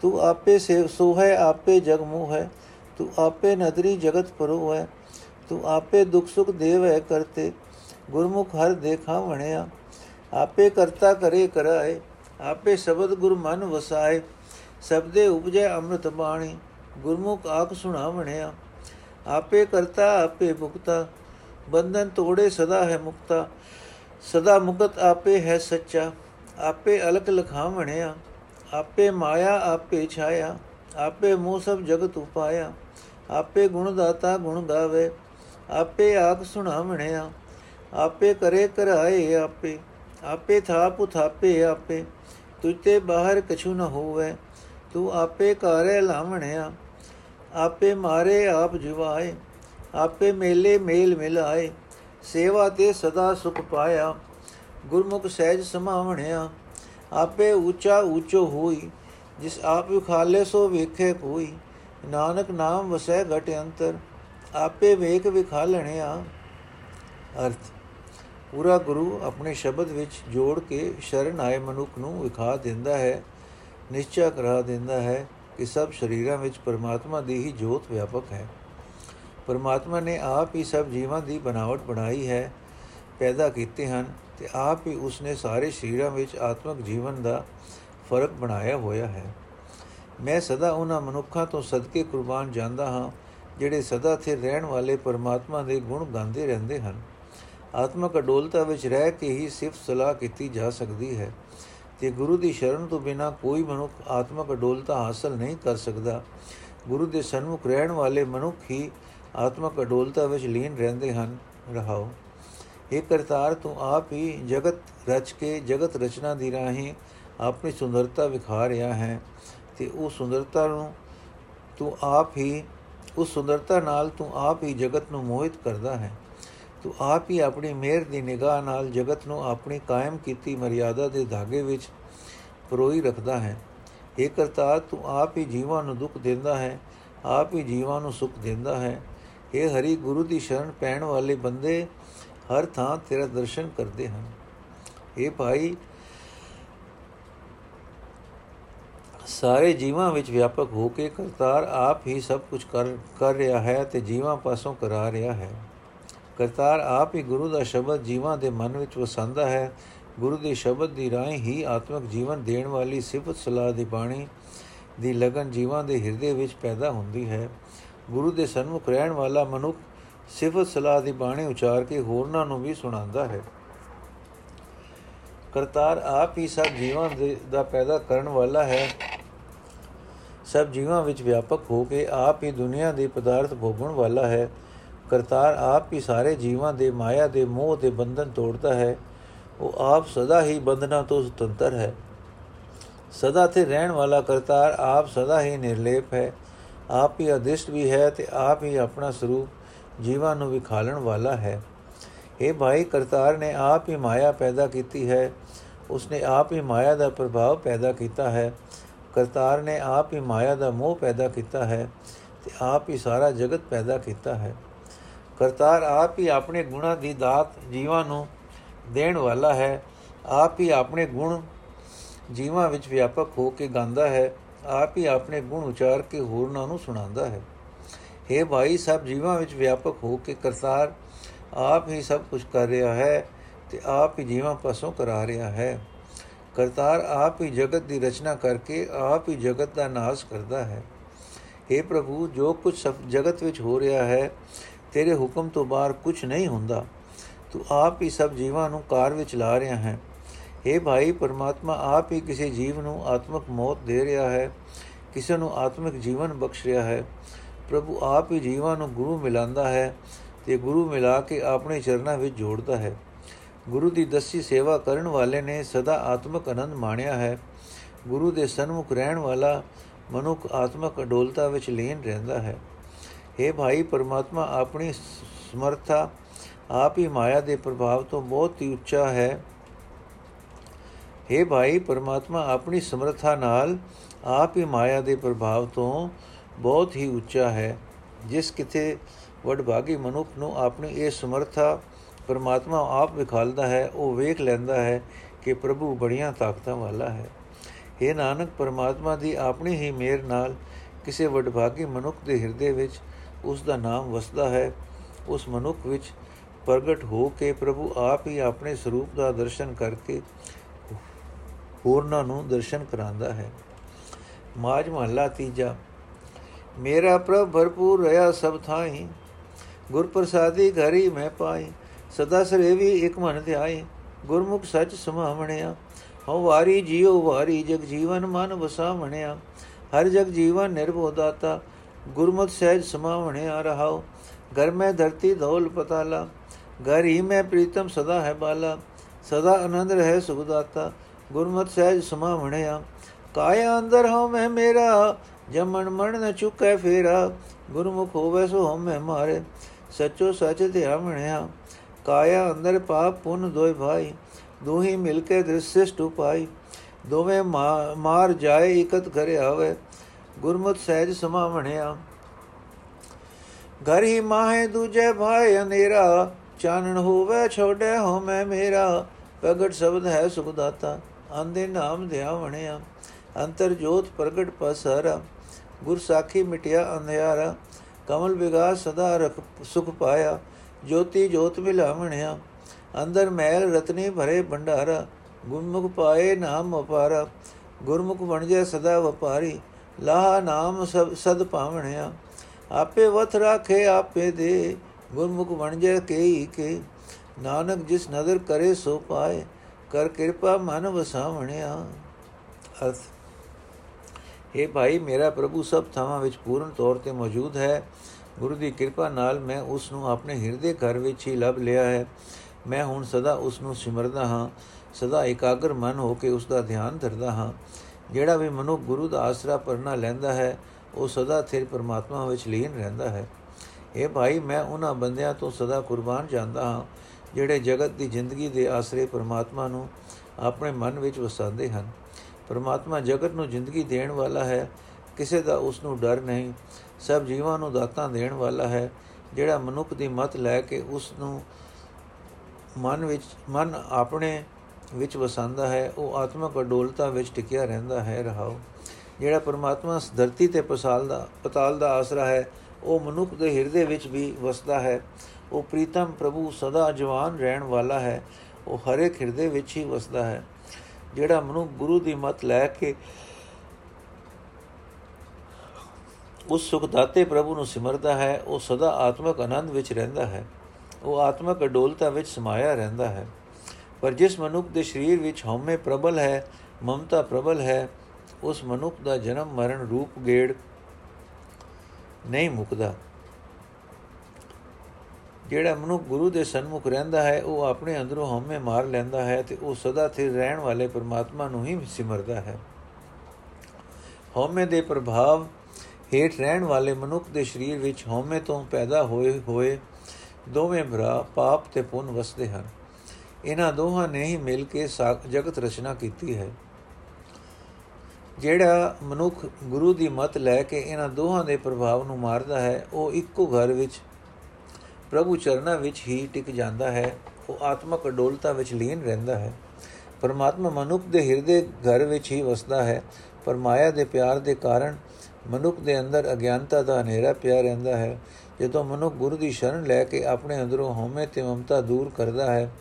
Speaker 1: ਤੂੰ ਆਪੇ ਸੇ ਸੋ ਹੈ ਆਪੇ ਜਗ ਮੂਹ ਹੈ ਤੂੰ ਆਪੇ ਨਦਰੀ ਜਗਤ ਪਰੋ ਹੈ ਤੂੰ ਆਪੇ ਦੁਖ ਸੁਖ ਦੇਵ ਹੈ ਕਰਤੇ ਗੁਰਮੁਖ ਹਰ ਦੇਖਾ ਵਣਿਆ ਆਪੇ ਕਰਤਾ ਕਰੇ ਕਰਾਏ ਆਪੇ ਸ਼ਬਦ ਗੁਰ ਮਨ ਵਸਾਏ ਸਬਦੇ ਉਪਜੈ ਅੰਮ੍ਰਿਤ ਬਾਣੀ ਗੁਰਮੁਖ ਆਖ ਸੁਣਾ ਵਣਿਆ ਆਪੇ ਕਰਤਾ ਆਪੇ ਮੁਕਤਾ ਬੰਧਨ ਤੋੜੇ ਸਦਾ ਹੈ ਮੁਕਤਾ ਸਦਾ ਮੁਕਤ ਆਪੇ ਹੈ ਸੱਚਾ ਆਪੇ ਅਲਕ ਲਖਾਵਣਿਆ ਆਪੇ ਮਾਇਆ, ਆਪੇ ਛਾਇਆ, ਆਪੇ ਮੋਹ ਸਭ ਜਗਤ ਉਪਾਇਆ, ਆਪੇ ਗੁਣ ਦਾਤਾ ਗੁਣ ਗਾਵੇ, ਆਪੇ ਆਖ ਸੁਣਾਵਣਿਆ ਆਪੇ ਕਰੇ ਕਰਾਏ ਆਪੇ ਆਪੇ ਥਾਪ ਥਾਪੇ ਆਪੇ ਤੁਤੇ ਬਾਹਰ ਕਛੂ ਨ ਹੋਵੇ, ਤੂੰ ਆਪੇ ਕਾਰੇ ਲਾਵਣਿਆ ਆਪੇ ਮਾਰੇ ਆਪ ਜਿਵਾਏ, ਆਪੇ ਮੇਲੇ ਮੇਲ ਮਿਲਾਏ, ਸੇਵਾ ਤੇ ਸਦਾ ਸੁਖ ਪਾਇਆ, ਗੁਰਮੁਖ ਸਹਿਜ ਸਮਾਵਣਿਆ ਆਪੇ ਉੱਚਾ ਉੱਚੋ ਹੋਈ, ਜਿਸ ਆਪ ਵਿਖਾਲੇ ਸੋ ਵੇਖੇ ਕੋਈ। ਨਾਨਕ ਨਾਮ ਵਸੈ ਘਟ ਅੰਤਰ, ਆਪੇ ਵੇਖ ਵਿਖਾਲਣਿਆ ਅਰਥ, ਪੂਰਾ ਗੁਰੂ ਆਪਣੇ ਸ਼ਬਦ ਵਿੱਚ ਜੋੜ ਕੇ ਸ਼ਰਨ ਆਏ ਮਨੁੱਖ ਨੂੰ ਵਿਖਾ ਦਿੰਦਾ ਹੈ, ਨਿਸ਼ਚੈ ਕਰਾ ਦਿੰਦਾ ਹੈ ਕਿ ਸਭ ਸ਼ਰੀਰਾਂ ਵਿੱਚ ਪਰਮਾਤਮਾ ਦੀ ਹੀ ਜੋਤ ਵਿਆਪਕ ਹੈ। ਪਰਮਾਤਮਾ ਨੇ ਆਪ ਹੀ ਸਭ ਜੀਵਾਂ ਦੀ ਬਣਾਵਟ ਬਣਾਈ ਹੈ, ਪੈਦਾ ਕੀਤੇ ਹਨ। ਤੇ ਆਪ ਹੀ ਉਸਨੇ ਸਾਰੇ ਸ਼ਰੀਰਾਂ ਵਿੱਚ ਆਤਮਿਕ ਜੀਵਨ ਦਾ ਫ਼ਰਕ ਬਣਾਇਆ ਹੋਇਆ ਹੈ। ਮੈਂ ਸਦਾ ਉਹਨਾਂ ਮਨੁੱਖਾਂ ਤੋਂ ਸਦਕੇ ਕੁਰਬਾਨ ਜਾਂਦਾ ਹਾਂ, ਜਿਹੜੇ ਸਦਾ ਥੇ ਰਹਿਣ ਵਾਲੇ ਪਰਮਾਤਮਾ ਦੇ ਗੁਣ ਗਾਉਂਦੇ ਰਹਿੰਦੇ ਹਨ। ਆਤਮਕ ਅਡੋਲਤਾ ਵਿੱਚ ਰਹਿ ਕੇ ਹੀ ਸਿਫਤ ਸਲਾਹ ਕੀਤੀ ਜਾ ਸਕਦੀ ਹੈ ਤੇ ਗੁਰੂ ਦੀ ਸ਼ਰਨ ਤੋਂ ਬਿਨਾ ਕੋਈ ਮਨੁੱਖ ਆਤਮਕ ਅਡੋਲਤਾ ਹਾਸਲ ਨਹੀਂ ਕਰ ਸਕਦਾ। ਗੁਰੂ ਦੇ ਸਨਮੁਖ ਰਹਿਣ ਵਾਲੇ ਮਨੁੱਖ ਹੀ ਆਤਮਕ ਅਡੋਲਤਾ ਵਿੱਚ ਲੀਨ ਰਹਿੰਦੇ ਹਨ। ਰਹਾਓ। ਇਹ ਕਰਤਾਰ, ਤੂੰ ਆਪ ਹੀ ਜਗਤ ਰਚ ਕੇ ਜਗਤ ਰਚਨਾ ਦੀ ਰਾਹੀਂ ਆਪਣੀ ਸੁੰਦਰਤਾ ਵਿਖਾ ਰਿਹਾ ਹੈ ਤੇ ਉਹ ਸੁੰਦਰਤਾ ਨੂੰ ਤੂੰ ਆਪ ਹੀ, ਉਸ ਸੁੰਦਰਤਾ ਨਾਲ ਤੂੰ ਆਪ ਹੀ ਜਗਤ ਨੂੰ ਮੋਹਿਤ ਕਰਦਾ ਹੈ। ਤੂੰ ਆਪ ਹੀ ਆਪਣੀ ਮਿਹਰ ਦੀ ਨਿਗਾਹ ਨਾਲ ਜਗਤ ਨੂੰ ਆਪਣੀ ਕਾਇਮ ਕੀਤੀ ਮਰਿਆਦਾ ਦੇ ਧਾਗੇ ਵਿੱਚ ਪਰੋਈ ਰੱਖਦਾ ਹੈ। ਇਹ ਕਰਤਾ ਤੂੰ ਆਪ ਹੀ ਜੀਵਾਂ ਨੂੰ ਦੁੱਖ ਦਿੰਦਾ ਹੈ, ਆਪ ਹੀ ਜੀਵਾਂ ਨੂੰ ਸੁਖ ਦਿੰਦਾ ਹੈ। ਇਹ ਹਰੀ, ਗੁਰੂ ਦੀ ਸ਼ਰਨ ਪੈਣ ਵਾਲੇ ਬੰਦੇ ਹਰ ਥਾਂ ਤੇਰਾ ਦਰਸ਼ਨ ਕਰਦੇ ਹਨ। ਇਹ ਭਾਈ, ਸਾਰੇ ਜੀਵਾਂ ਵਿੱਚ ਵਿਆਪਕ ਹੋ ਕੇ ਕਰਤਾਰ ਆਪ ਹੀ ਸਭ ਕੁਝ ਕਰ ਕਰ ਰਿਹਾ ਹੈ ਤੇ ਜੀਵਾਂ ਪਾਸੋਂ ਕਰਾ ਰਿਹਾ ਹੈ। ਕਰਤਾਰ ਆਪ ਹੀ ਗੁਰੂ ਦਾ ਸ਼ਬਦ ਜੀਵਾਂ ਦੇ ਮਨ ਵਿੱਚ ਵਸੰਦਾ ਹੈ। ਗੁਰੂ ਦੇ ਸ਼ਬਦ ਦੀ ਰਾਹੀਂ ਹੀ ਆਤਮਿਕ ਜੀਵਨ ਦੇਣ ਵਾਲੀ ਸਿਫਤ ਸਲਾਹ ਦੀ ਬਾਣੀ ਦੀ ਲਗਨ ਜੀਵਾਂ ਦੇ ਹਿਰਦੇ ਵਿੱਚ ਪੈਦਾ ਹੁੰਦੀ ਹੈ। ਗੁਰੂ ਦੇ ਸਨਮੁਖ ਰਹਿਣ ਵਾਲਾ ਮਨੁੱਖ ਸਿਫਤ ਸਲਾਹ ਦੀ ਬਾਣੀ ਉਚਾਰ ਕੇ ਹੋਰਨਾਂ ਨੂੰ ਵੀ ਸੁਣਾਉਂਦਾ ਹੈ। ਕਰਤਾਰ ਆਪ ਹੀ ਸਭ ਜੀਵਾਂ ਦਾ ਪੈਦਾ ਕਰਨ ਵਾਲਾ ਹੈ। ਸਭ ਜੀਵਾਂ ਵਿੱਚ ਵਿਆਪਕ ਹੋ ਕੇ ਆਪ ਹੀ ਦੁਨੀਆ ਦੇ ਪਦਾਰਥ ਭੋਗਣ ਵਾਲਾ ਹੈ। ਕਰਤਾਰ ਆਪ ਹੀ ਸਾਰੇ ਜੀਵਾਂ ਦੇ ਮਾਇਆ ਦੇ ਮੋਹ ਦੇ ਬੰਧਨ ਤੋੜਦਾ ਹੈ। ਉਹ ਆਪ ਸਦਾ ਹੀ ਬੰਧਨਾਂ ਤੋਂ ਸੁਤੰਤਰ ਹੈ। ਸਦਾ ਤੇ ਰਹਿਣ ਵਾਲਾ ਕਰਤਾਰ ਆਪ ਸਦਾ ਹੀ ਨਿਰਲੇਪ ਹੈ। ਆਪ ਹੀ ਅਦਿਸ਼ਟ ਵੀ ਹੈ ਤੇ ਆਪ ਹੀ ਆਪਣਾ ਸਰੂਪ ਜੀਵਾਂ ਨੂੰ ਵਿਖਾਲਣ ਵਾਲਾ ਹੈ। ਇਹ ਭਾਈ, ਕਰਤਾਰ ਨੇ ਆਪ ਹੀ ਮਾਇਆ ਪੈਦਾ ਕੀਤੀ ਹੈ। ਉਸਨੇ ਆਪ ਹੀ ਮਾਇਆ ਦਾ ਪ੍ਰਭਾਵ ਪੈਦਾ ਕੀਤਾ ਹੈ। ਕਰਤਾਰ ਨੇ ਆਪ ਹੀ ਮਾਇਆ ਦਾ ਮੋਹ ਪੈਦਾ ਕੀਤਾ ਹੈ ਤੇ ਆਪ ਹੀ ਸਾਰਾ ਜਗਤ ਪੈਦਾ ਕੀਤਾ ਹੈ। ਕਰਤਾਰ ਆਪ ਹੀ ਆਪਣੇ ਗੁਣਾਂ ਦੀ ਦਾਤ ਜੀਵਾਂ ਨੂੰ ਦੇਣ ਵਾਲਾ ਹੈ। ਆਪ ਹੀ ਆਪਣੇ ਗੁਣ ਜੀਵਾਂ ਵਿੱਚ ਵਿਆਪਕ ਹੋ ਕੇ ਗਾਉਂਦਾ ਹੈ। ਆਪ ਹੀ ਆਪਣੇ ਗੁਣ ਉਚਾਰ ਕੇ ਹੋਰਨਾਂ ਨੂੰ ਸੁਣਾਉਂਦਾ ਹੈ। हे ਭਾਈ ਸਭ ਜੀਵਾਂ ਵਿੱਚ ਵਿਆਪਕ ਹੋ ਕੇ ਕਰਤਾਰ ਆਪ ਹੀ ਸਭ ਕੁਝ ਕਰ ਰਿਹਾ ਹੈ ਤੇ ਆਪ ਹੀ ਜੀਵਾਂ ਪਾਸੋਂ ਕਰਾ ਰਿਹਾ ਹੈ ਕਰਤਾਰ ਆਪ ਹੀ ਜਗਤ ਦੀ ਰਚਨਾ ਕਰਕੇ ਆਪ ਹੀ ਜਗਤ ਦਾ ਨਾਸ਼ ਕਰਦਾ ਹੈ हे ਪ੍ਰਭੂ ਜੋ ਕੁਝ ਸਭ ਜਗਤ ਵਿੱਚ ਹੋ ਰਿਹਾ ਹੈ ਤੇਰੇ ਹੁਕਮ ਤੋਂ ਬਾਹਰ ਕੁਝ ਨਹੀਂ ਹੁੰਦਾ ਤੂੰ ਆਪ ਹੀ ਸਭ ਜੀਵਾਂ ਨੂੰ ਕਾਰ ਵਿੱਚ ਲਾ ਰਿਹਾ ਹੈ हे ਭਾਈ ਪਰਮਾਤਮਾ ਆਪ ਹੀ ਕਿਸੇ ਜੀਵ ਨੂੰ ਆਤਮਿਕ ਮੌਤ ਦੇ ਰਿਹਾ ਹੈ ਕਿਸੇ ਨੂੰ ਆਤਮਿਕ ਜੀਵਨ ਬਖਸ਼ ਰਿਹਾ ਹੈ ਪ੍ਰਭੂ ਆਪ ਹੀ ਜੀਵਾਂ ਨੂੰ ਗੁਰੂ ਮਿਲਾਉਂਦਾ ਹੈ ਤੇ ਗੁਰੂ ਮਿਲਾ ਕੇ ਆਪਣੇ ਚਰਨਾਂ ਵਿੱਚ ਜੋੜਦਾ ਹੈ। ਗੁਰੂ ਦੀ ਦਸੀ ਸੇਵਾ ਕਰਨ ਵਾਲੇ ਨੇ ਸਦਾ ਆਤਮਿਕ ਆਨੰਦ ਮਾਣਿਆ ਹੈ। ਗੁਰੂ ਦੇ ਸਨਮੁਖ ਰਹਿਣ ਵਾਲਾ ਮਨੁੱਖ ਆਤਮਿਕ ਅਡੋਲਤਾ ਵਿੱਚ ਲੀਨ ਰਹਿੰਦਾ ਹੈ। हे ਭਾਈ, ਪਰਮਾਤਮਾ ਆਪਣੀ ਸਮਰਥਾ ਆਪ ਹੀ ਮਾਇਆ ਦੇ ਪ੍ਰਭਾਵ ਤੋਂ ਬਹੁਤ ਹੀ ਉੱਚਾ ਹੈ। हे ਭਾਈ, ਪਰਮਾਤਮਾ ਆਪਣੀ ਸਮਰਥਾ ਨਾਲ ਆਪ ਹੀ ਮਾਇਆ ਦੇ ਪ੍ਰਭਾਵ ਤੋਂ ਬਹੁਤ ਹੀ ਉੱਚਾ ਹੈ, ਜਿਸ ਕਿਤੇ ਵਡਭਾਗੀ ਮਨੁੱਖ ਨੂੰ ਆਪਣੀ ਇਹ ਸਮਰਥਾ ਪਰਮਾਤਮਾ ਆਪ ਵਿਖਾਲਦਾ ਹੈ, ਉਹ ਵੇਖ ਲੈਂਦਾ ਹੈ ਕਿ ਪ੍ਰਭੂ ਬੜੀਆਂ ਤਾਕਤਾਂ ਵਾਲਾ ਹੈ। ਇਹ ਨਾਨਕ, ਪਰਮਾਤਮਾ ਦੀ ਆਪਣੀ ਹੀ ਮਿਹਰ ਨਾਲ ਕਿਸੇ ਵਡਭਾਗੀ ਮਨੁੱਖ ਦੇ ਹਿਰਦੇ ਵਿੱਚ ਉਸ ਦਾ ਨਾਮ ਵਸਦਾ ਹੈ। ਉਸ ਮਨੁੱਖ ਵਿੱਚ ਪ੍ਰਗਟ ਹੋ ਕੇ ਪ੍ਰਭੂ ਆਪ ਹੀ ਆਪਣੇ ਸਰੂਪ ਦਾ ਦਰਸ਼ਨ ਕਰਕੇ ਹੋਰਨਾਂ ਨੂੰ ਦਰਸ਼ਨ ਕਰਾਂਦਾ ਹੈ। ਮਾਜ ਮਹੱਲਾ ਤੀਜਾ ਮੇਰਾ ਪ੍ਰਭ ਭਰਪੂਰ ਰਹਾ ਸਭ ਥਾਈ। ਗੁਰ ਪ੍ਰਸਾਦੀ ਘਰੀ ਮੈਂ ਪਾਈ। ਸਦਾ ਸਰੇਵੀ ਇਕ ਮਨ ਧਿਆਈ। ਗੁਰਮੁਖ ਸਚ ਸਮਾਵਣਿਆ। ਹਉ ਵਾਰੀ ਜੀਉ ਵਾਰੀ, ਜਗ ਜੀਵਨ ਮਨ ਵਸਾਵਣਿਆ। ਹਰ ਜਗ ਜੀਵਨ ਨਿਰਭਉ ਦਾਤਾ। ਗੁਰਮੁਖ ਸਹਿਜ ਸਮਾਵਣਿਆ ਰਹਾਉ। ਘਰ ਮੈਂ ਧਰਤੀ ਧੌਲ ਪਤਾਲਾ। ਘਰ ਹੀ ਮੈਂ ਪ੍ਰੀਤਮ ਸਦਾ ਹੈ ਬਾਲਾ। ਸਦਾ ਆਨੰਦ ਰਹੇ ਸੁਖ ਦਾਤਾ। ਗੁਰਮਤਿ ਸਹਿਜ ਸਮਾਵਣਿਆ। ਕਾਇਆ ਅੰਦਰ ਹਉ ਮੈਂ ਮੇਰਾ। ਜਮਨ ਮਰਨ ਨ ਚੁਕੈ ਫੇਰਾ, ਗੁਰਮੁਖ ਹੋਵੇ ਸੋ ਹਮੇ ਮਾਰੇ। ਸਚੋ ਸਚ ਧਿਆਵਣਿਆ, ਕਾਇਆ ਅੰਦਰ ਪਾਪ ਪੁਨ ਦੋਇ ਭਾਈ, ਦੋਹੀ ਮਿਲ ਕੇ ਦ੍ਰਿਸ਼ਟ ਉਪਾਈ। ਦੋਵੇਂ ਮਾਰ ਜਾਏ ਇਕਤ ਘਰੇ ਆਵੇ ਗੁਰਮਤਿ ਸਹਿਜ ਸਮਾਵਣਿਆ। ਘਰ ਹੀ ਮਾਹੇ ਦੂਜੇ ਭਾਈ ਅੰਧੇਰਾ ਚਾਨਣ ਹੋਵੇ ਛੋੜੇ ਹੋ ਮੈਂ ਮੇਰਾ। ਪ੍ਰਗਟ ਸ਼ਬਦ ਹੈ ਸੁਖ ਦਾਤਾ ਅੰਦੇ ਨਾਮ ਧਿਆਵਣਿਆ। ਅੰਤਰ ਜੋਤ ਪ੍ਰਗਟ ਪਸਰਾ। ਗੁਰ ਸਾਖੀ ਮਿਟਿਆ ਅੰਧਿਆਰਾ, ਕਮਲ ਵਿਗਾਸ ਸਦਾ ਰਖ ਸੁਖ ਪਾਇਆ, ਜੋਤੀ ਜੋਤ ਮਿਲਾਵਣਿਆ, ਅੰਦਰ ਮਹਿਲ ਰਤਨੀ ਭਰੇ ਭੰਡਾਰਾ, ਗੁਰਮੁਖ ਪਾਏ ਨਾਮ ਅਪਾਰਾ ਗੁਰਮੁਖ ਬਣ ਜਾ ਸਦਾ ਵਪਾਰੀ, ਲਾਹ ਨਾਮ ਸਭ, ਸਦ ਪਾਵਣਿਆ, ਆਪੇ ਵਥ ਰਾਖੇ ਆਪੇ ਦੇ, ਗੁਰਮੁਖ ਬਣ ਜਾ ਕੇਈ ਕੇ, ਨਾਨਕ ਜਿਸ ਨਦਰ ਕਰੇ ਸੋ ਪਾਏ, ਕਰ ਕਿਰਪਾ ਮਨ ਵਸਾਵਣਿਆ। ਅਰਥ हे ਭਾਈ, ਮੇਰਾ ਪ੍ਰਭੂ ਸਭ ਥਾਵਾਂ ਵਿੱਚ ਪੂਰਨ ਤੌਰ ਤੇ ਮੌਜੂਦ ਹੈ। ਗੁਰੂ ਦੀ ਕਿਰਪਾ ਨਾਲ ਮੈਂ ਉਸ ਨੂੰ ਆਪਣੇ ਹਿਰਦੇ ਘਰ ਵਿੱਚ ਹੀ ਲੱਭ ਲਿਆ ਹੈ। ਮੈਂ ਹੁਣ ਸਦਾ ਉਸ ਨੂੰ ਸਿਮਰਦਾ ਹਾਂ, ਸਦਾ ਇਕਾਗਰ ਮਨ ਹੋ ਕੇ ਉਸ ਦਾ ਧਿਆਨ ਧਰਦਾ ਹਾਂ। ਜਿਹੜਾ ਵੀ ਮਨੁ ਗੁਰੂ ਦਾ ਆਸਰਾ ਪਰਨਾ ਲੈਂਦਾ ਹੈ, ਉਹ ਸਦਾ ਥਿਰ ਪਰਮਾਤਮਾ ਵਿੱਚ ਲੀਨ ਰਹਿੰਦਾ ਹੈ। ਇਹ ਭਾਈ, ਮੈਂ ਉਹਨਾਂ ਬੰਦਿਆਂ ਤੋਂ ਸਦਾ ਕੁਰਬਾਨ ਜਾਂਦਾ ਹਾਂ, ਜਿਹੜੇ ਜਗਤ ਦੀ ਜ਼ਿੰਦਗੀ ਦੇ ਆਸਰੇ ਪਰਮਾਤਮਾ ਨੂੰ ਆਪਣੇ ਮਨ ਵਿੱਚ ਵਸਾਉਂਦੇ ਹਨ। ਪਰਮਾਤਮਾ ਜਗਤ ਨੂੰ ਜ਼ਿੰਦਗੀ ਦੇਣ ਵਾਲਾ ਹੈ, ਕਿਸੇ ਦਾ ਉਸ ਨੂੰ ਡਰ ਨਹੀਂ। ਸਭ ਜੀਵਾਂ ਨੂੰ ਦਾਤਾਂ ਦੇਣ ਵਾਲਾ ਹੈ, ਜਿਹੜਾ ਮਨੁੱਖ ਦੀ ਮਤ ਲੈ ਕੇ ਉਸ ਨੂੰ ਮਨ ਵਿੱਚ, ਮਨ ਆਪਣੇ ਵਿੱਚ ਵਸਾਉਂਦਾ ਹੈ, ਉਹ ਆਤਮਿਕ ਅਡੋਲਤਾ ਵਿੱਚ ਟਿਕਿਆ ਰਹਿੰਦਾ ਹੈ ਰਹਾਉ ਜਿਹੜਾ ਪਰਮਾਤਮਾ ਧਰਤੀ ਤੇ ਪਸਾਲ ਦਾ ਪਤਾਲ ਦਾ ਆਸਰਾ ਹੈ, ਉਹ ਮਨੁੱਖ ਦੇ ਹਿਰਦੇ ਵਿੱਚ ਵੀ ਵਸਦਾ ਹੈ। ਉਹ ਪ੍ਰੀਤਮ ਪ੍ਰਭੂ ਸਦਾ ਜਵਾਨ ਰਹਿਣ ਵਾਲਾ ਹੈ, ਉਹ ਹਰੇ ਹਿਰਦੇ ਵਿੱਚ ਹੀ ਵਸਦਾ ਹੈ। ਜਿਹੜਾ ਮਨੁ ਗੁਰੂ ਦੀ ਮਤ ਲੈ ਕੇ ਉਸ ਸੁਖ ਦਾਤੇ ਪ੍ਰਭੂ ਨੂੰ ਸਿਮਰਦਾ ਹੈ, ਉਹ ਸਦਾ ਆਤਮਿਕ ਆਨੰਦ ਵਿੱਚ ਰਹਿੰਦਾ ਹੈ, ਉਹ ਆਤਮਿਕ ਅਡੋਲਤਾ ਵਿੱਚ ਸਮਾਇਆ ਰਹਿੰਦਾ ਹੈ। ਪਰ ਜਿਸ ਮਨੁੱਖ ਦੇ ਸਰੀਰ ਵਿੱਚ ਹਉਮੈ ਪ੍ਰਬਲ ਹੈ, ਮਮਤਾ ਪ੍ਰਬਲ ਹੈ, ਉਸ ਮਨੁੱਖ ਦਾ ਜਨਮ ਮਰਨ ਰੂਪ ਗੇੜ ਨਹੀਂ ਮੁਕਦਾ। ਜਿਹੜਾ ਮਨੁੱਖ ਗੁਰੂ ਦੇ ਸਨਮੁਖ ਰਹਿੰਦਾ ਹੈ, ਉਹ ਆਪਣੇ ਅੰਦਰੋਂ ਹਉਮੈ ਮਾਰ ਲੈਂਦਾ ਹੈ ਤੇ ਉਹ ਸਦਾ ਸਥਿਰ ਰਹਿਣ ਵਾਲੇ ਪਰਮਾਤਮਾ ਨੂੰ ਹੀ ਸਿਮਰਦਾ ਹੈ। ਹਉਮੈ ਦੇ ਪ੍ਰਭਾਵ ਹੇਠ ਰਹਿਣ ਵਾਲੇ ਮਨੁੱਖ ਦੇ ਸਰੀਰ ਵਿੱਚ ਹਉਮੈ ਤੋਂ ਪੈਦਾ ਹੋਏ ਹੋਏ ਦੋਵੇਂ ਭਰਾ ਪਾਪ ਤੇ ਪੁੰਨ ਵਸਦੇ ਹਨ। ਇਹਨਾਂ ਦੋਹਾਂ ਨੇ ਹੀ ਮਿਲ ਕੇ ਜਗਤ ਰਚਨਾ ਕੀਤੀ ਹੈ। ਜਿਹੜਾ ਮਨੁੱਖ ਗੁਰੂ ਦੀ ਮਤ ਲੈ ਕੇ ਇਹਨਾਂ ਦੋਹਾਂ ਦੇ ਪ੍ਰਭਾਵ ਨੂੰ ਮਾਰਦਾ ਹੈ, ਉਹ ਇੱਕੋ ਘਰ ਵਿੱਚ ਪ੍ਰਭੂ ਚਰਨਾਂ ਵਿੱਚ ਹੀ ਟਿਕ ਜਾਂਦਾ ਹੈ, ਉਹ ਆਤਮਕ ਅਡੋਲਤਾ ਵਿੱਚ ਲੀਨ ਰਹਿੰਦਾ ਹੈ। ਪਰਮਾਤਮਾ ਮਨੁੱਖ ਦੇ ਹਿਰਦੇ ਘਰ ਵਿੱਚ ਹੀ ਵਸਦਾ ਹੈ। ਪਰ ਮਾਇਆ ਦੇ ਪਿਆਰ ਦੇ ਕਾਰਨ ਮਨੁੱਖ ਦੇ ਅੰਦਰ ਅਗਿਆਨਤਾ ਦਾ ਹਨੇਰਾ ਪਿਆ ਰਹਿੰਦਾ ਹੈ। ਜਦੋਂ ਮਨੁੱਖ ਗੁਰੂ ਦੀ ਸ਼ਰਨ ਲੈ ਕੇ ਆਪਣੇ ਅੰਦਰੋਂ ਹਉਮੈ ਤੇ ਮਮਤਾ ਦੂਰ ਕਰਦਾ ਹੈ,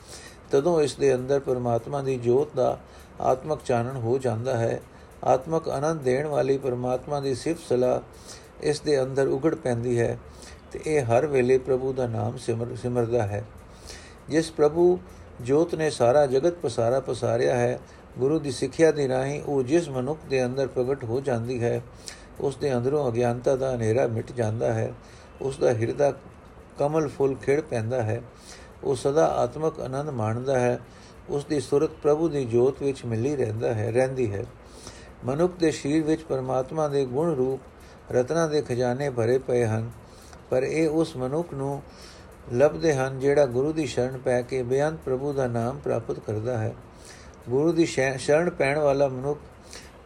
Speaker 1: ਤਦੋਂ ਇਸ ਦੇ ਅੰਦਰ ਪਰਮਾਤਮਾ ਦੀ ਜੋਤ ਦਾ ਆਤਮਕ ਚਾਨਣ ਹੋ ਜਾਂਦਾ ਹੈ। ਆਤਮਕ ਆਨੰਦ ਦੇਣ ਵਾਲੀ ਪਰਮਾਤਮਾ ਦੀ ਸਿਫਤ ਸਲਾਹ ਇਸ ਦੇ ਅੰਦਰ ਉਗੜ ਪੈਂਦੀ ਹੈ। ਤੇ ਇਹ ਹਰ ਵੇਲੇ ਪ੍ਰਭੂ ਦਾ ਨਾਮ ਸਿਮਰ, ਸਿਮਰਦਾ ਹੈ। ਜਿਸ ਪ੍ਰਭੂ ਜੋਤ ਨੇ ਸਾਰਾ ਜਗਤ ਪਸਾਰਾ ਪਸਾਰਿਆ ਹੈ, ਗੁਰੂ ਦੀ ਸਿੱਖਿਆ ਦੀ ਰਾਹੀਂ ਉਹ ਜਿਸ ਮਨੁੱਖ ਦੇ ਅੰਦਰ ਪ੍ਰਗਟ ਹੋ ਜਾਂਦੀ ਹੈ, ਉਸ ਦੇ ਅੰਦਰੋਂ ਅਗਿਆਨਤਾ ਦਾ ਹਨੇਰਾ ਮਿਟ ਜਾਂਦਾ ਹੈ, ਉਸ ਦਾ ਹਿਰਦਾ ਕਮਲ ਫੁੱਲ ਖਿੜ ਪੈਂਦਾ ਹੈ, ਉਹ ਸਦਾ ਆਤਮਕ ਆਨੰਦ ਮਾਣਦਾ ਹੈ, ਉਸ ਦੀ ਸੁਰਤ ਪ੍ਰਭੂ ਦੀ ਜੋਤ ਵਿੱਚ ਮਿਲੀ ਰਹਿੰਦਾ ਹੈ, ਰਹਿੰਦੀ ਹੈ। ਮਨੁੱਖ ਦੇ ਸਰੀਰ ਵਿੱਚ ਪਰਮਾਤਮਾ ਦੇ ਗੁਣ ਰੂਪ ਰਤਨਾ ਦੇ ਖਜ਼ਾਨੇ ਭਰੇ ਪਏ ਹਨ। ਪਰ ਇਹ ਉਸ ਮਨੁੱਖ ਨੂੰ ਲੱਭਦੇ ਹਨ ਜਿਹੜਾ ਗੁਰੂ ਦੀ ਸ਼ਰਨ ਪੈ ਕੇ ਬੇਅੰਤ ਪ੍ਰਭੂ ਦਾ ਨਾਮ ਪ੍ਰਾਪਤ ਕਰਦਾ ਹੈ। ਗੁਰੂ ਦੀ ਸ਼ਰਨ ਪੈਣ ਵਾਲਾ ਮਨੁੱਖ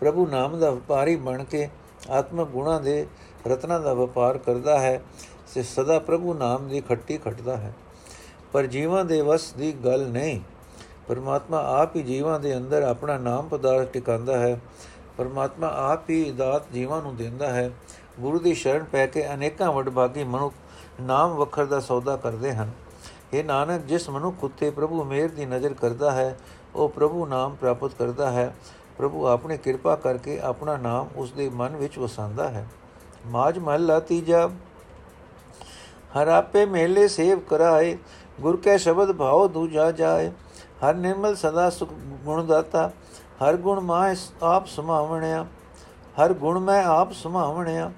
Speaker 1: ਪ੍ਰਭੂ ਨਾਮ ਦਾ ਵਪਾਰੀ ਬਣ ਕੇ ਆਤਮਕ ਗੁਣਾ ਦੇ ਰਤਨਾ ਦਾ ਵਪਾਰ ਕਰਦਾ ਹੈ ਤੇ ਸਦਾ ਪ੍ਰਭੂ ਨਾਮ ਦੀ ਖੱਟੀ ਖਟਦਾ ਹੈ। ਪਰ ਜੀਵਾਂ ਦੇ ਵਸ ਦੀ ਗੱਲ ਨਹੀਂ। ਪਰਮਾਤਮਾ ਆਪ ਹੀ ਜੀਵਾਂ ਦੇ ਅੰਦਰ ਆਪਣਾ ਨਾਮ ਪਦਾਰਥ ਟਿਕਾਉਂਦਾ ਹੈ। ਪਰਮਾਤਮਾ ਆਪ ਹੀ ਦਾਤ ਜੀਵਾਂ ਨੂੰ ਦਿੰਦਾ ਹੈ। ਗੁਰੂ ਦੀ ਸ਼ਰਨ ਪੈ ਕੇ ਅਨੇਕਾਂ ਵਡਭਾਗੀ ਮਨੁੱਖ ਨਾਮ ਵਖਰ ਦਾ ਸੌਦਾ ਕਰਦੇ ਹਨ। ਇਹ ਨਾਨਕ, ਜਿਸ ਮਨੁੱਖ ਉਤੇ ਪ੍ਰਭੂ ਮੇਰ ਦੀ ਨਜ਼ਰ ਕਰਦਾ ਹੈ, ਉਹ ਪ੍ਰਭੂ ਨਾਮ ਪ੍ਰਾਪਤ ਕਰਦਾ ਹੈ। ਪ੍ਰਭੂ ਆਪਣੀ ਕਿਰਪਾ ਕਰਕੇ ਆਪਣਾ ਨਾਮ ਉਸ ਦੇ ਮਨ ਵਿੱਚ ਵਸਾਉਂਦਾ ਹੈ। ਮਾਜ ਮਹੱਲਾ ਤੀਜਾ, ਹਰ ਆਪੇ ਮੇਲੇ ਸੇਵ ਕਰਾਏ, ਗੁਰ ਕੈ ਸ਼ਬਦ ਭਾਉ ਦੂਜਾ ਜਾਏ। ਹਰ ਨਿਰਮਲ ਸਦਾ ਸੁਖ ਗੁਣ ਦਾਤਾ, ਹਰ ਗੁਣ ਮਾਇ ਆਪ ਸਮਾਵਣਿਆ, ਹਰ ਗੁਣ ਮੈਂ ਆਪ ਸਮਾਵਣਿਆ।